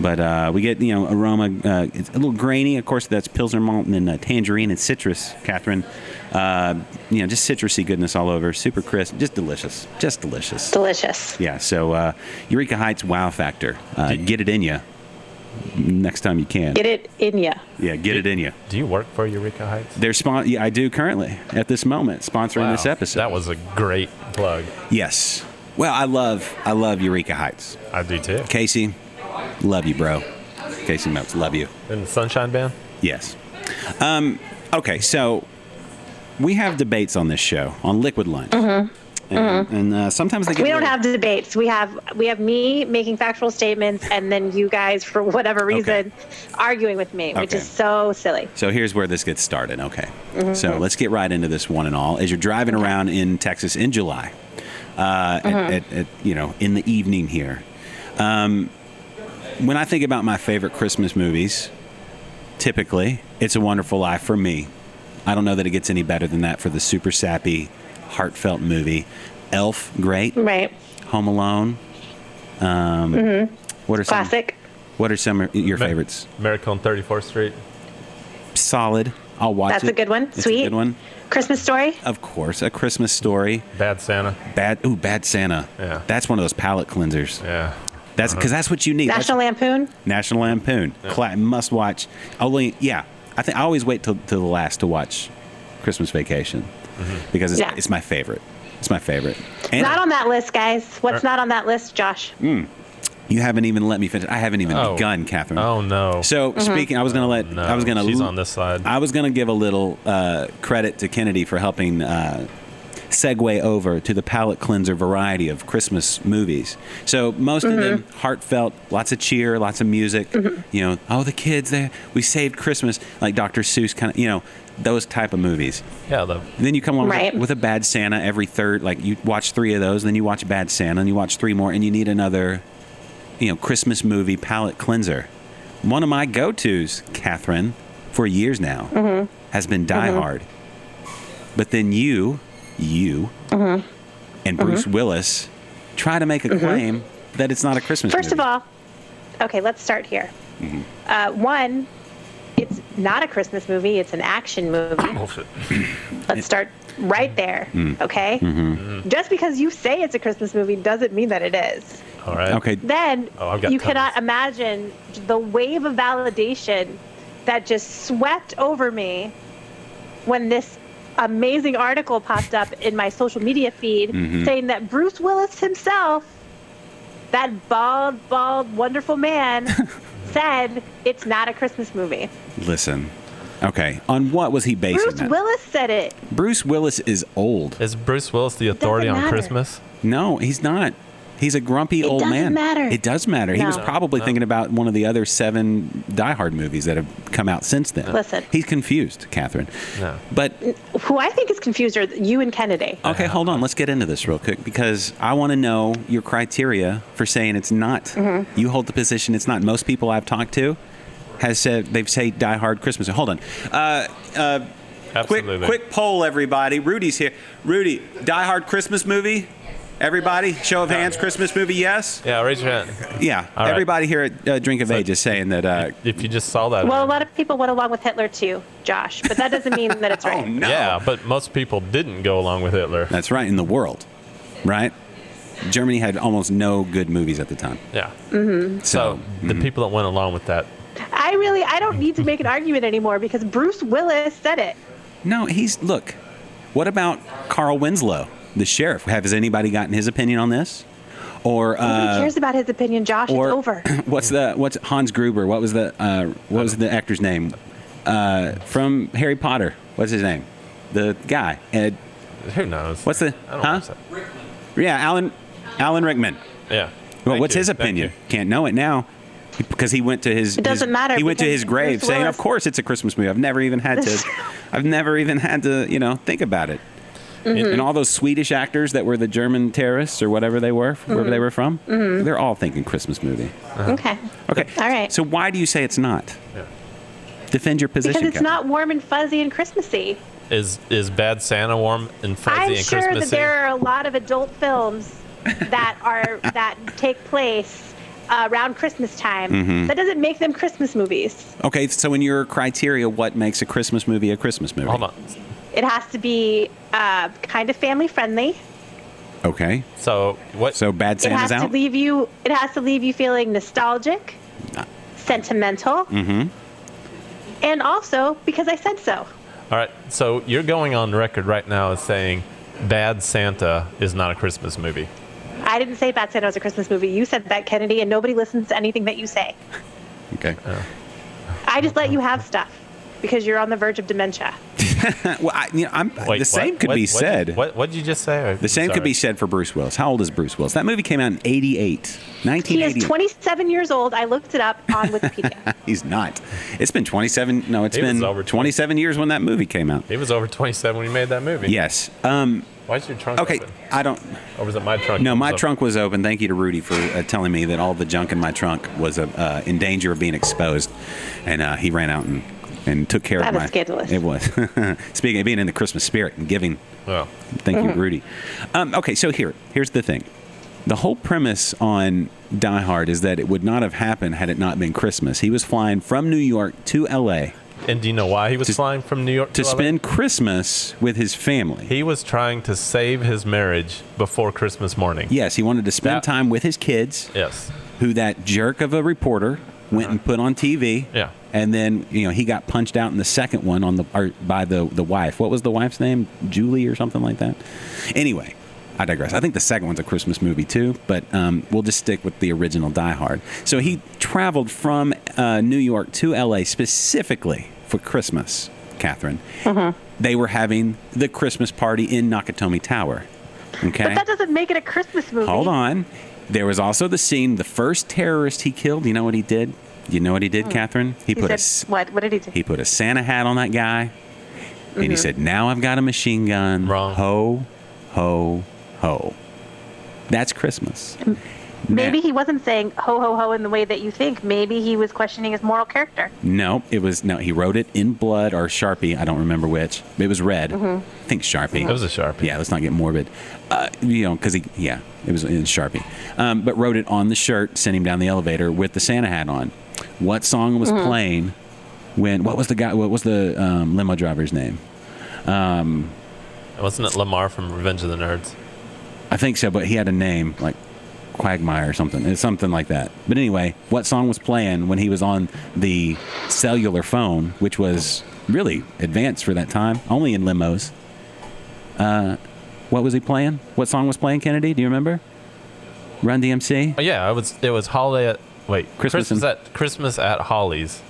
But uh, we get you know aroma. Uh, it's a little grainy, of course. That's Pilsner malt and then uh, tangerine and citrus, Catherine. Uh, you know, just citrusy goodness all over. Super crisp, just delicious, just delicious. Delicious. Yeah. So uh, Eureka Heights Wow Factor. Uh, get it in you next time you can. Get it in you. Yeah, get it in you. Do you work for Eureka Heights? They're spon- yeah, I do currently at this moment sponsoring Wow, this episode. That was a great plug. yes. Well, I love I love Eureka Heights. I do too. Casey, love you, bro. Casey Motl, love you. And the Sunshine Band? Yes. Um, okay, so we have debates on this show on Liquid Lunch, and, and uh, sometimes they get Mm-hmm. We don't little- have debates. We have we have me making factual statements and then you guys for whatever reason arguing with me, which is so silly. So here's where this gets started. Okay. Mm-hmm. So let's get right into this one and all. As you're driving around in Texas in July, uh, Mm-hmm. at, at, at, you know, in the evening here, um, when I think about my favorite Christmas movies, typically it's A Wonderful Life for me. I don't know that it gets any better than that for the super sappy, heartfelt movie. Elf, great. Right. Home Alone. Um, What are some? Mm-hmm. Classic. What are some of your Ma- favorites? Miracle on 34th Street. Solid. I'll watch it. That's it. a good one. It's Sweet. a good one. Christmas story. Of course, A Christmas Story. Bad Santa. Bad. Ooh, Bad Santa. Yeah. That's one of those palate cleansers. Yeah. That's because that's what you need. That's- National Lampoon. National Lampoon. Cla- must watch. Only, yeah. I think I always wait till, till the last to watch Christmas Vacation because it's, Yeah. it's my favorite. It's my favorite. And Not on that list, guys. What's Er- not on that list, Josh? you haven't even let me finish. I haven't even Oh. begun, Catherine. Oh, no. So Mm-hmm. speaking, I was gonna let. no. I was gonna. She's l- on this side. I was gonna give a little uh, credit to Kennedy for helping uh, segue over to the palate cleanser variety of Christmas movies. So most of them Mm-hmm. heartfelt, lots of cheer, lots of music. You know, oh the kids, they we saved Christmas, like Dr. Seuss kind of. You know, those type of movies. Yeah, the Then you come along Right. with, with a Bad Santa every third. Like you watch three of those, then you watch Bad Santa, and you watch three more, and you need another, you know, Christmas movie palate cleanser. One of my go-tos, Catherine, for years now, Mm-hmm. has been Die Hard. But then you, you, Mm-hmm. and Bruce Willis try to make a claim that it's not a Christmas First of all, okay, let's start here. Mm-hmm. Uh, one, it's not a Christmas movie, it's an action movie. Let's start right there, Mm. okay? Mm-hmm. Just because you say it's a Christmas movie doesn't mean that it is. All right. Okay. then Oh, you tons. cannot imagine the wave of validation that just swept over me when this amazing article popped up in my social media feed Mhm. saying that Bruce Willis himself, that bald, bald, wonderful man, said it's not a Christmas movie. Listen. Okay. On what was he basing Bruce that? Willis said it. Bruce Willis is old. Is Bruce Willis the authority on matter. Christmas? No, he's not. He's a grumpy old man. It doesn't man. matter. It does matter. He was No. probably thinking about one of the other seven Die Hard movies that have come out since then. Listen. He's confused, Catherine. No. But Who I think is confused are you and Kennedy. okay, hold on. Let's get into this real quick because I want to know your criteria for saying it's not. Mm-hmm. You hold the position it's not. Most people I've talked to has said they've say Die Hard Christmas. Hold on. Uh, uh, quick, Absolutely. quick poll, everybody. Rudy's here. Rudy, Die Hard Christmas movie. Everybody, show of hands. Christmas movie, yes. Yeah, raise your hand. Yeah, All right. everybody here at uh, Drink of Age is saying that. Uh, If you just saw that. Well, a lot of people went along with Hitler too, Josh, but that doesn't mean that it's right. oh no! Yeah, but most people didn't go along with Hitler. That's right. In the world, right? Germany had almost no good movies at the time. Yeah. Mm-hmm. So, the people that went along with that. I really, I don't need to make an argument anymore because Bruce Willis said it. No, he's look. What about Carl Winslow, the sheriff? Has anybody gotten his opinion on this? Or Who uh, cares about his opinion, Josh? or it's over. what's the what's Hans Gruber? What was the uh, what was the actor's name uh, from Harry Potter? What's his name? The guy. Ed. Who knows? What's the? I don't huh? watch. Yeah, Alan Alan Rickman. Yeah. Well, Thank what's you. his opinion? Can't know it now because he went to his. It doesn't his- matter He went to his grave saying, "Of course, it's a Christmas movie." I've never even had to. I've never even had to, you know, think about it. Mhm. And all those Swedish actors that were the German terrorists or whatever they were, wherever they were from, Mhm. they're all thinking Christmas movie. Okay. Okay. All right. So why do you say it's not? Yeah. Defend your position. Because it's Kevin. not warm and fuzzy and Christmassy. Is is Bad Santa warm and fuzzy I'm and sure that Christmassy? there are a lot of adult films that are that take place uh, around Christmas time. Mhm. That doesn't make them Christmas movies. Okay, so in your criteria, what makes a Christmas movie a Christmas movie? Hold on. It has to be uh, kind of family friendly. Okay. So what? So Bad It Santa's has to out. leave you. It has to leave you feeling nostalgic, sentimental, Mm-hmm. and also because I said so. All right. So you're going on record right now as saying Bad Santa is not a Christmas movie. I didn't say Bad Santa was a Christmas movie. You said that, Kennedy, and nobody listens to anything that you say. Okay. I just let you have stuff because you're on the verge of dementia. well, I, you know, I'm, Wait, the same what? could What- be what- said. What What did you just say? The same could be said for Bruce Willis. How old is Bruce Willis? That movie came out in 88. He 1988. is 27 years old. I looked it up on Wikipedia. He's not. It's been 27. No, it's He been over 27 years when that movie came out. He was over 27 when he made that movie. Yes. Um, Why is your trunk okay. open? I don't. Or was it my trunk? No, my was trunk was open. Thank you to Rudy for uh, telling me that all the junk in my trunk was uh, uh, in danger of being exposed, and uh, he ran out and, and took care That of is my. scandalous. It was. Speaking of being in the Christmas spirit and giving. Well, Thank you, Mhm. Rudy. Um, okay, so here, here's the thing. The whole premise on Die Hard is that it would not have happened had it not been Christmas. He was flying from New York to L.A. And do you know why he was flying from New York to to spend Christmas with his family. He was trying to save his marriage before Christmas morning. Yes, he wanted to spend time with his kids. Yes. Who that jerk of a reporter went and put on TV. Yeah. And then you know he got punched out in the second one on the or by the the wife. What was the wife's name? Julie or something like that. Anyway, I digress. I think the second one's a Christmas movie too, but um, we'll just stick with the original Die Hard. So he traveled from uh, New York to L.A. specifically for Christmas. Catherine, they were having the Christmas party in Nakatomi Tower. Okay. But that doesn't make it a Christmas movie. Hold on. There was also the scene, the first terrorist he killed. You know what he did? You know what he did, Hmm. Catherine? He, He put a said, s- what? What did he do? he put a Santa hat on that guy, and he Mhm. said, "Now I've got a machine gun." Wrong. Ho, ho, ho. That's Christmas. Maybe he wasn't saying ho ho ho in the way that you think. Maybe he was questioning his moral character. No, it was no. He wrote it in blood or Sharpie. I don't remember which. It was red. Mhm. I think Sharpie. It was a Sharpie. Yeah, let's not get morbid. Uh, you know, because he, yeah, it was in Sharpie. Um, but wrote it on the shirt, sent him down the elevator with the Santa hat on. What song was Mhm. playing when? What was the guy? What was the um, limo driver's name? Um, Wasn't it Lamar from Revenge of the Nerds? I think so, but he had a name like Quagmire or something. It's something like that. But anyway, what song was playing when he was on the cellular phone, which was really advanced for that time, only in limos. Uh, what was he playing? What song was playing, Kennedy? Do you remember? Run DMC? Oh, yeah, it was it was holiday at wait Christmas Christmas, in- at Christmas at Holly's.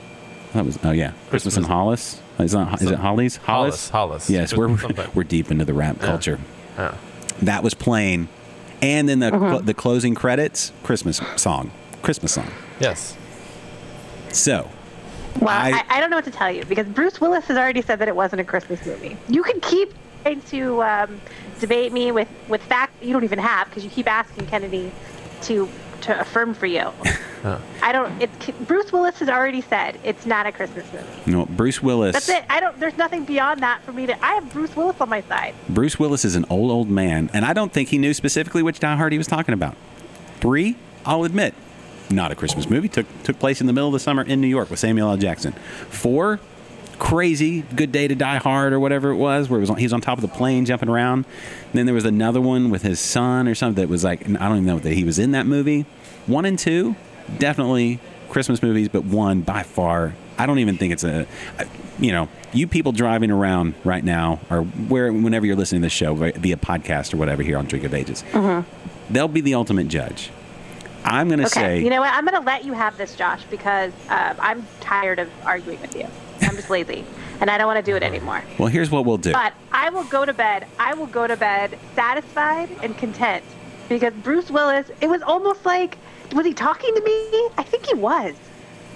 That was oh yeah, Christmas, in Christmas- Hollis. Is, that, is it Hollis? Hollis, Hollis. Yes, we're Something. we're deep into the rap culture. Yeah. That was playing, and then the Uh-huh. cl- the closing credits, Christmas song, Christmas song. Yes. So Well, I- I, I, don't know what to tell you because Bruce Willis has already said that it wasn't a Christmas movie. You can keep trying to um, debate me with with facts you don't even have because you keep asking Kennedy to to affirm for you. I don't. It's Bruce Willis has already said it's not a Christmas movie. no, Bruce Willis. That's it. I don't. There's nothing beyond that for me to. I have Bruce Willis on my side. Bruce Willis is an old old man, and I don't think he knew specifically which Die Hard he was talking about. Three, I'll admit, not a Christmas movie. Took took place in the middle of the summer in New York with Samuel L. Jackson. Four, crazy Good Day to Die Hard or whatever it was, where it was on, he was on top of the plane jumping around. And then there was another one with his son or something that was like I don't even know that he was in that movie. One and two, definitely Christmas movies, but one by far. I don't even think it's a, you know, you people driving around right now or where whenever you're listening to this show via podcast or whatever here on Drink of Ages, they'll be the ultimate judge. I'm going to Okay. say you know what? I'm going to let you have this, Josh, because uh, I'm tired of arguing with you. I'm just lazy, and I don't want to do it anymore. Well, here's what we'll do. But I will go to bed. I will go to bed satisfied and content because Bruce Willis. It was almost like was he talking to me? I think he was.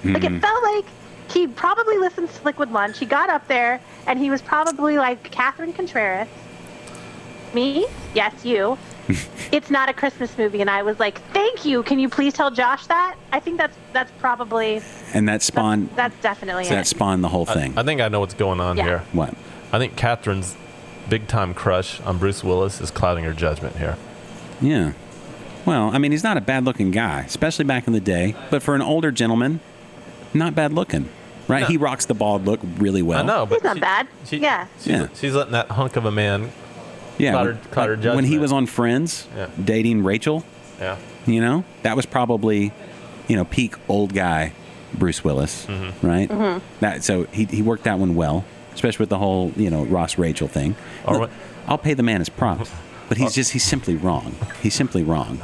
Like it hmm. felt like he probably listened to Liquid Lunch. He got up there and he was probably like Catherine Contreras. Me? Yes, you. it's not a Christmas movie, and I was like, "Thank you. Can you please tell Josh that?" I think that's that's probably and that spawned that's definitely that it. spawned the whole I- thing. I, think I know what's going on Yeah. here. what? I think Catherine's big time crush on Bruce Willis is clouding her judgment here. Yeah. Well, I mean, he's not a bad looking guy, especially back in the day. But for an older gentleman, not bad looking, right? No. He rocks the bald look really well. I know, but He's not she- bad. she- Yeah. she's, Yeah. she's letting that hunk of a man. Yeah. Cloud when, her- cloud when he was on Friends, Yeah. dating Rachel, Yeah. you know, that was probably, you know, peak old guy Bruce Willis, Mm-hmm. right? That so he he worked that one well, especially with the whole you know Ross Rachel thing. Or Look, what- I'll pay the man his props, but he's just he's simply wrong. He's simply wrong.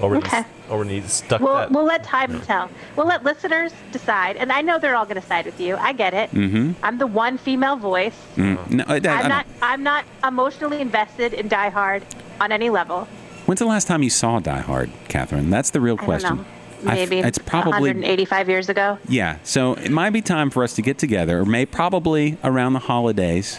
Or when, Okay. he's, or when he's stuck We'll, that. we'll let time tell. We'll let listeners decide. And I know they're all going to side with you. I get it. Mm-hmm. I'm the one female voice. Mm. No, I- I- I I'm don't- I'm not emotionally invested in Die Hard on any level. When's the last time you saw Die Hard, Catherine? That's the real I question. don't know. I f- Maybe it's probably 185 years ago. yeah. So it might be time for us to get together, or may probably around the holidays,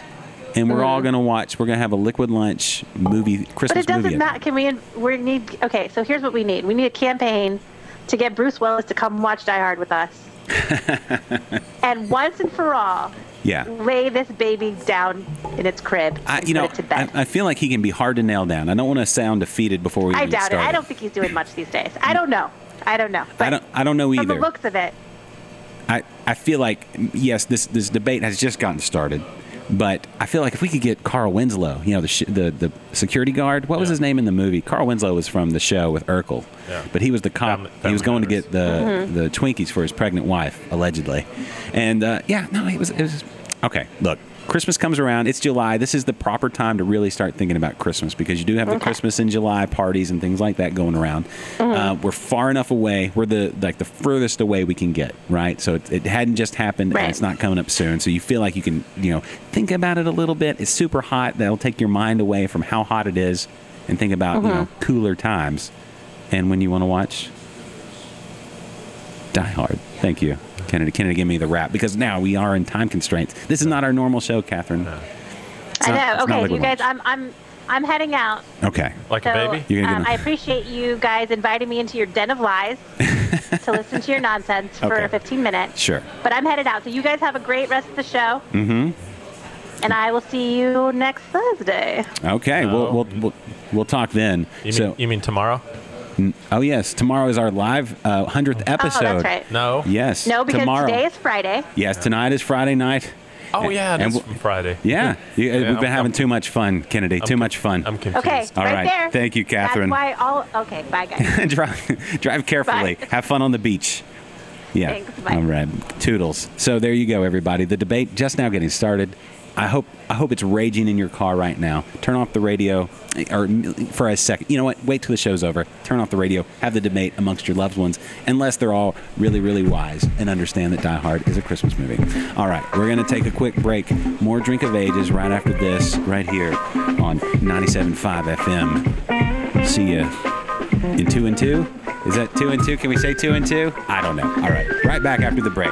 and we're all mm-hmm. gonna watch. We're gonna have a liquid lunch movie, Christmas. But it doesn't matter. Can we? We need. Okay, so here's what we need. We need a campaign to get Bruce Willis to come watch Die Hard with us. and once and for all, Yeah. lay this baby down in its crib I, you know. I, I feel like he can be hard to nail down. I don't want to sound defeated before we I doubt start. it. I don't think he's doing much these days. I don't know. I don't know. But I don't. I don't know either. from the looks of it, I, I feel like yes, this this debate has just gotten started, but I feel like if we could get Carl Winslow, you know, the sh- the the security guard. What was Yeah. his name in the movie? Carl Winslow was from the show with Urkel, Yeah. but he was the cop. Family- he was Family going to get the Mm-hmm. the Twinkies for his pregnant wife, allegedly, and uh, yeah, no, it was it was okay. Look. Christmas comes around. It's July. This is the proper time to really start thinking about Christmas because you do have the Christmas in July parties and things like that going around. Uh, we're far enough away. We're the like the furthest away we can get, right? So it, it hadn't just happened Right. and it's not coming up soon. So you feel like you can, you know, think about it a little bit. It's super hot. That'll take your mind away from how hot it is and think about, you know, cooler times. And when you want to watch Die Hard. Thank you. Kennedy, Kennedy, give me the wrap because now we are in time constraints. This is not our normal show, Catherine. It's I know. not Okay, Liquid you guys, I'm I'm I'm heading out. Okay. like So a baby? You're gonna um, get a- I appreciate you guys inviting me into your den of lies to listen to your nonsense for Okay. 15 minutes. Sure. But I'm headed out. So you guys have a great rest of the show. Mm-hmm. And I will see you next Thursday. Okay. We'll, we'll we'll we'll talk then. You so, mean you mean tomorrow? Oh yes, tomorrow is our live uh, hundredth episode. Oh, that's right. No. Yes. No, because tomorrow. today is Friday. Yes, tonight is Friday night, Oh yeah, And that's w- Friday. Yeah, you, Yeah, we've been I'm- having I'm- too much fun, Kennedy. I'm too much fun. I'm confused. Okay, All right, right. there. Thank you, Catherine. That's why all. Okay, bye guys. drive, drive carefully. Bye. Have fun on the beach. Yeah. Thanks, bye. All right. Toodles. So there you go, everybody. The debate just now getting started. I hope I hope it's raging in your car right now. Turn off the radio, or for a second. You know what? Wait till the show's over. Turn off the radio. Have the debate amongst your loved ones, unless they're all really, really wise and understand that Die Hard is a Christmas movie. All right, we're gonna take a quick break. More Drink of Ages right after this, right here on 97.5 FM. See ya in two and two? Is that two and two? Can we say two and two? I don't know. All right. Right back after the break.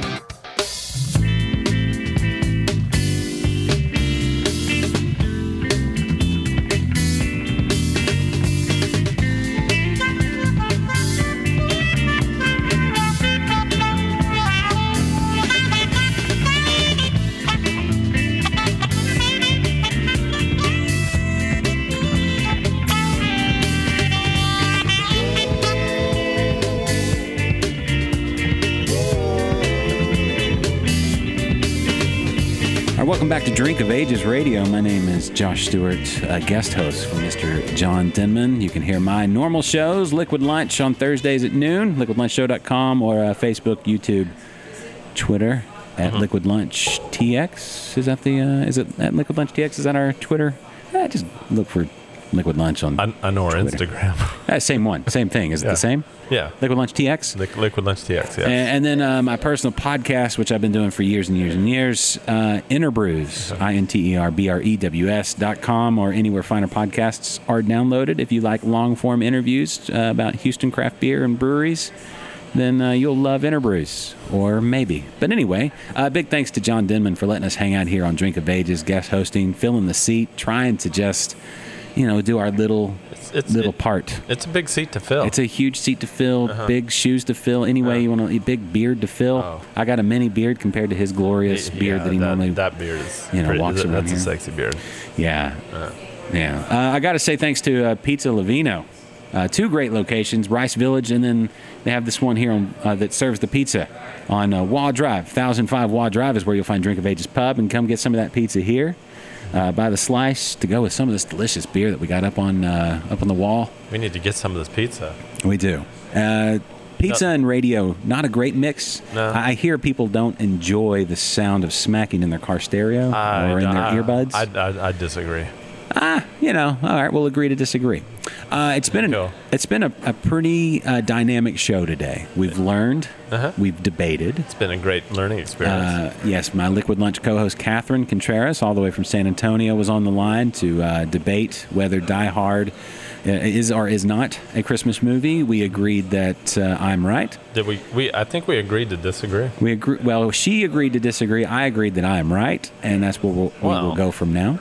back to Drink of Ages Radio. My name is Josh Stewart, a guest host for Mr. John Denman. You can hear my normal shows, Liquid Lunch on Thursdays at noon, liquidlunchshow.com, or uh, Facebook, YouTube, Twitter at Liquid Lunch TX. Is that the, uh, is it at Liquid Lunch TX? Is that our Twitter? Eh, just look for Liquid Lunch on I know our Twitter. Instagram. Uh, same one, same thing. Is it Yeah. the same? Yeah. Liquid Lunch TX? Liq- Liquid Lunch TX. Yeah. And, and then uh, my personal podcast, which I've been doing for years and years and years, uh, Interbrews, I N T E R B R E W S dot com, or anywhere finer podcasts are downloaded. If you like long form interviews uh, about Houston craft beer and breweries, then uh, you'll love Interbrews, or maybe. But anyway, uh, big thanks to John Denman for letting us hang out here on Drink of Ages, guest hosting, filling the seat, trying to just, you know, do our little it's- little it- part. It's a big seat to fill. It's a huge seat to fill, Uh-huh. big shoes to fill. Anyway, you want a big beard to fill. I got a mini beard compared to his glorious Yeah, beard that he that, normally that beard is you know pretty- walks around That's here. a sexy beard. Yeah, yeah. Uh, I got to say thanks to uh, Pizza L'Vino. Uh, two great locations, Rice Village, and then they have this one here on, uh, that serves the pizza on uh, Waugh Drive. 1005 Waugh Drive is where you'll find Drink of Ages Pub, and come get some of that pizza here. Uh, by the slice to go with some of this delicious beer that we got up on uh, up on the wall. We need to get some of this pizza. We do. Uh, pizza and radio, not a great mix. No. I I hear people don't enjoy the sound of smacking in their car stereo I- or in their earbuds. I, I, I disagree. Ah, you know, all right, we'll agree to disagree. Uh, it's been an, it's been a, a pretty uh, dynamic show today. We've learned, Uh-huh. we've debated. It's been a great learning experience. Uh, yes, my Liquid Lunch co-host Catherine Contreras, all the way from San Antonio, was on the line to uh, debate whether Die Hard uh, is or is not a Christmas movie. We agreed that uh, I'm right. Did we, we? I think we agreed to disagree. We agree. Well, she agreed to disagree. I agreed that I am right, and that's where we'll, we will go from now.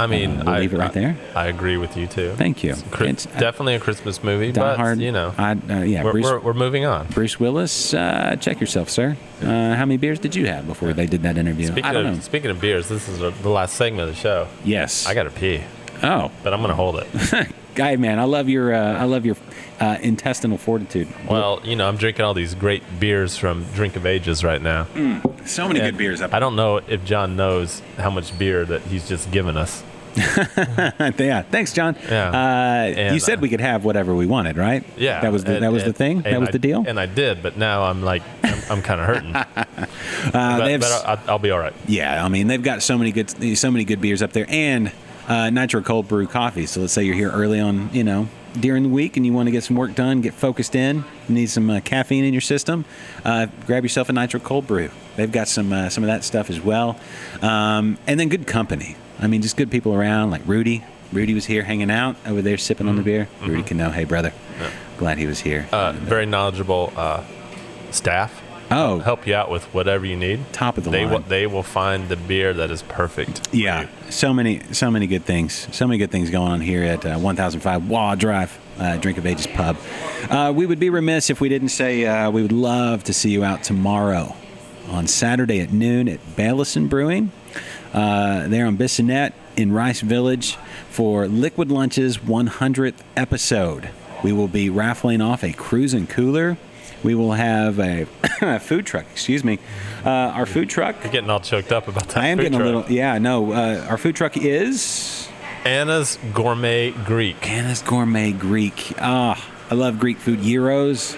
I mean, we'll I leave it right I- there. I agree with you too. Thank you. It's It's- definitely a Christmas movie, Die but Hard. you know, I, uh, yeah, we're, Bruce, we're, we're moving on. Bruce Willis. Uh, check yourself, sir. Uh, how many beers did you have before they did that interview? Speaking I don't of know. speaking of beers, this is the last segment of the show. Yes. I got to pee, Oh, but I'm gonna hold it. guy, man, I love your uh, I love your uh, intestinal fortitude. well, you know, I'm drinking all these great beers from Drink of Ages right now. so many And good beers up. I don't know if John knows how much beer that he's just given us. yeah, thanks, John. Yeah. Uh, you said uh, we could have whatever we wanted, right? Yeah, That was the and- that was the thing. That was I- the deal. And I did, but now I'm like, I'm, I'm kind of hurting. Uh, but but s- I'll, I'll be all right. Yeah, I mean they've got so many good so many good beers up there, and uh, nitro cold brew coffee. So let's say you're here early on, you know, during the week, and you want to get some work done, get focused in, you need some uh, caffeine in your system. Uh, grab yourself a nitro cold brew. They've got some uh, some of that stuff as well, um, and then good company. I mean, just good people around, like Rudy. Rudy was here hanging out over there, sipping on the beer. Rudy can know, hey brother, glad he was here. Uh, very knowledgeable uh, staff. Oh. help you out with whatever you need. Top of the they line. Will, they will find the beer that is perfect. Yeah, so many, so many good things. So many good things going on here at uh, 1005 Waugh Drive, uh, Drink of Ages Pub. Uh, we would be remiss if we didn't say uh, we would love to see you out tomorrow on Saturday at noon at Baileson Brewing. Uh, there on Bissonnet in Rice Village for Liquid Lunch's 100th episode. We will be raffling off a Cruzin Cooler. We will have a food truck. Excuse me. Uh, our food truck. You're getting all choked up about that. I am getting truck. a little. Yeah, no. Uh, our food truck is Anna's Gourmet Greek. Anna's Gourmet Greek. Ah, I love Greek food. Gyros,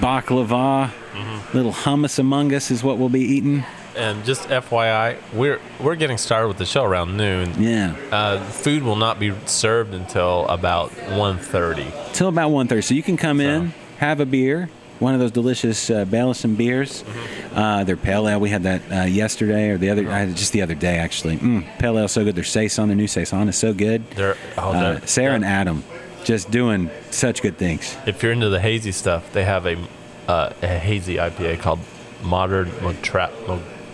baklava, Mm-hmm. little hummus among us is what we'll be eating. And just FYI, we're we're getting started with the show around noon. Yeah, Uh, food will not be served until about 1.30. till about 1.30. So you can come So- in, have a beer, one of those delicious uh, Baileson beers. Mm-hmm. Uh, they're pale ale. We had that uh, yesterday or the other, uh, just the other day actually. Mm, pale ale so good. Their saison, their new saison is so good. They're, oh, Uh, Sarah and Adam, just doing such good things. if you're into the hazy stuff, they have a uh, a hazy IPA called Modern Mug Trap.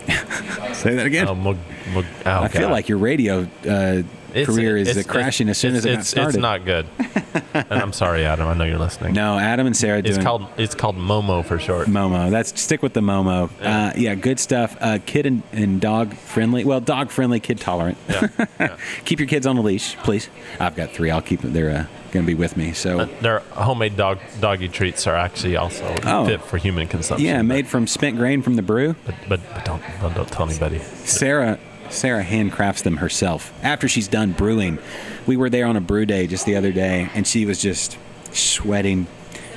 Say that again. oh, mug, mug, oh, I feel like your radio uh, It's- career is it's- uh, crashing as soon it's, as it got it's, started. It's not good. and I'm sorry, Adam. I know you're listening. No, Adam and Sarah it's called it's called Momo for short. Momo. That's stick with the Momo. Uh, yeah, good stuff. Uh, kid and, and dog friendly. Well, dog friendly, kid tolerant. Yeah. keep your kids on a leash, please. I've got three. I'll keep them. They're uh, going to be with me. So Uh, Their homemade dog doggy treats are actually also Oh. fit for human consumption. yeah, made from spent grain from the brew. But but, but don't, don't don't tell anybody. Sarah Sarah handcrafts them herself after she's done brewing. We were there on a brew day just the other day, and she was just sweating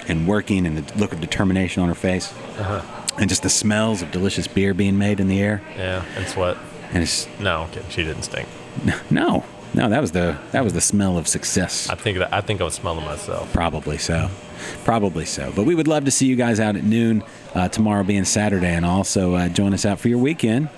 and working, and the look of determination on her face, Uh-huh. and just the smells of delicious beer being made in the air. Yeah, and sweat. And it's No, okay, she didn't stink. no, no, that was the that was the smell of success. I think that I think I was smelling myself. Probably so. Probably so. But we would love to see you guys out at noon uh, tomorrow, being Saturday, and also uh, join us out for your weekend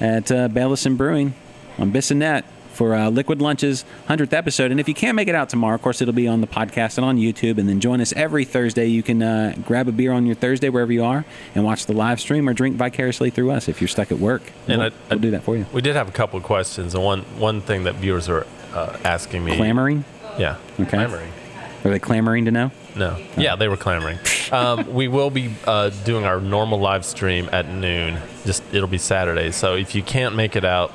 at uh, Baileson Brewing on Bissonnet for uh, Liquid Lunch's 100th episode. And if you can't make it out tomorrow, of course, it'll be on the podcast and on YouTube. And then join us every Thursday. You can uh, grab a beer on your Thursday, wherever you are, and watch the live stream or drink vicariously through us if you're stuck at work. And we'll, I- we'll do that for you. We did have a couple of questions, and one one thing that viewers are uh, asking me. Clamoring? Yeah. Okay. Clamoring. Are they clamoring to know? No. Yeah, they were clamoring. Um, we will be uh, doing our normal live stream at noon. Just it'll be Saturday. So if you can't make it out,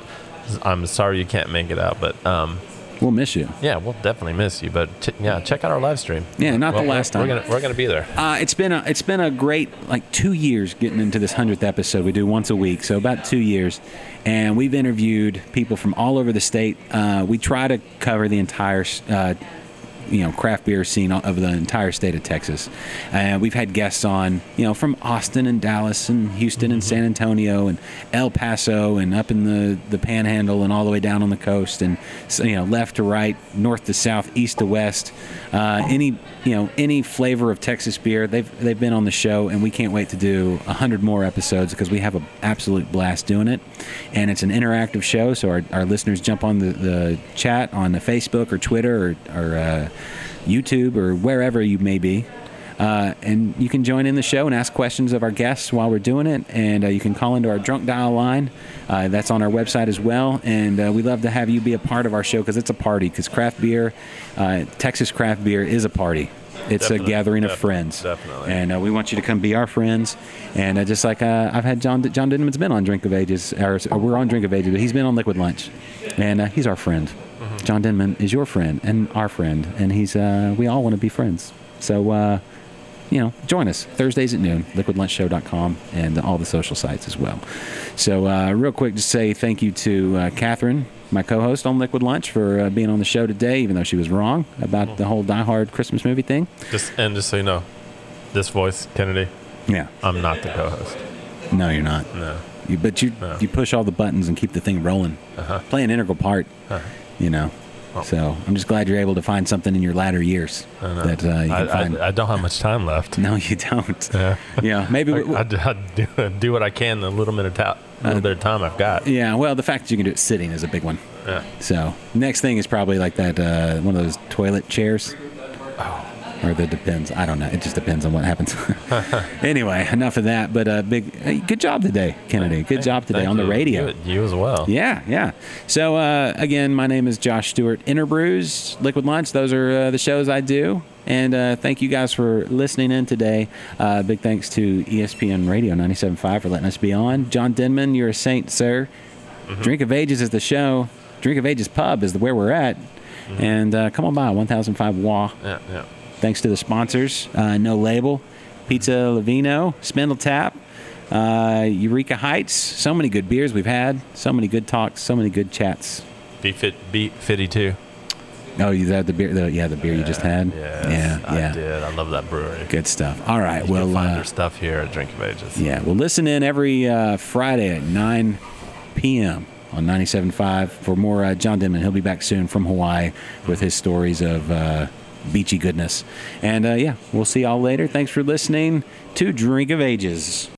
I'm sorry you can't make it out. But um, We'll miss you. yeah, we'll definitely miss you. But ch- yeah, check out our live stream. Yeah, not the last time. We're gonna we're gonna be there. Uh, it's been a it's been a great like two years getting into this hundredth episode. We do once a week, so about two years, and we've interviewed people from all over the state. Uh, we try to cover the entire. Uh, you know, craft beer scene of the entire state of Texas. Uh, we've had guests on, you know, from Austin and Dallas and Houston and San Antonio and El Paso and up in the, the Panhandle and all the way down on the coast and you know left to right, north to south, east to west. Uh, any you know any flavor of Texas beer, they've they've been on the show, and we can't wait to do a hundred more episodes because we have an absolute blast doing it, and it's an interactive show. So our, our listeners jump on the, the chat on the Facebook or Twitter or, or uh, YouTube or wherever you may be. Uh, and you can join in the show and ask questions of our guests while we're doing it. And uh, you can call into our drunk dial line. Uh, that's on our website as well. And uh, we love to have you be a part of our show because it's a party. Because craft beer, uh, Texas craft beer, is a party. It's Definitely, a gathering of friends. definitely. And uh, we want you to come be our friends. And uh, just like uh, I've had John John Denman's been on Drink of Ages, or, or we're on Drink of Ages, but he's been on Liquid Lunch, and uh, he's our friend. John Denman is your friend and our friend, and he's uh, we all want to be friends. So. Uh, you know, join us Thursdays at noon, liquidlunchshow.com, and all the social sites as well. So, uh, real quick, just say thank you to uh, Catherine, my co host on Liquid Lunch, for uh, being on the show today, even though she was wrong about the whole Die Hard Christmas movie thing. Just and just so you know, this voice, Kennedy. Yeah. I'm not the co-host. No, you're not. No. You, but you No. you push all the buttons and keep the thing rolling. Uh-huh. Play an integral part. Uh-huh. You know. So I'm just glad you're able to find something in your latter years that uh, you I, can find. I, I don't have much time left. no, you don't. Yeah. Yeah, maybe. I, we- I, I do, do what I can the little bit of ta- little bit of time I've got. yeah. Well, the fact that you can do it sitting is a big one. Yeah. So next thing is probably like that uh, one of those toilet chairs. Oh. Or that depends. I don't know. It just depends on what happens. anyway, enough of that. But uh, big, hey, good job today, Kennedy. Good job today Thank on the you. radio. You, you as well. Yeah, yeah. So uh, again, my name is Josh Stewart. Interbrews, Liquid Lunch. Those are uh, the shows I do. And uh, thank you guys for listening in today. Uh, big thanks to ESPN Radio 97.5 for letting us be on. John Denman, you're a saint, sir. Drink of Ages is the show. Drink of Ages Pub is where we're at. And uh, come on by 1005 Waugh. Yeah, yeah. Thanks to the sponsors, uh, No Label, Pizza L'Vino, Spindle Tap, uh, Eureka Heights. So many good beers we've had. So many good talks. So many good chats. Be fit, be fitty too. Oh, you had the beer. The, yeah, the beer you just had. Yes, yeah, I yeah. did. I love that brewery. Good stuff. All right. You well, can find uh, their stuff here at Drink of Ages. yeah. Well, listen in every uh, Friday at 9 p.m. on 97.5 for more uh, John Denman. He'll be back soon from Hawaii with his stories of uh, beachy goodness. And uh, yeah, we'll see y'all later. Thanks for listening to Drink of Ages.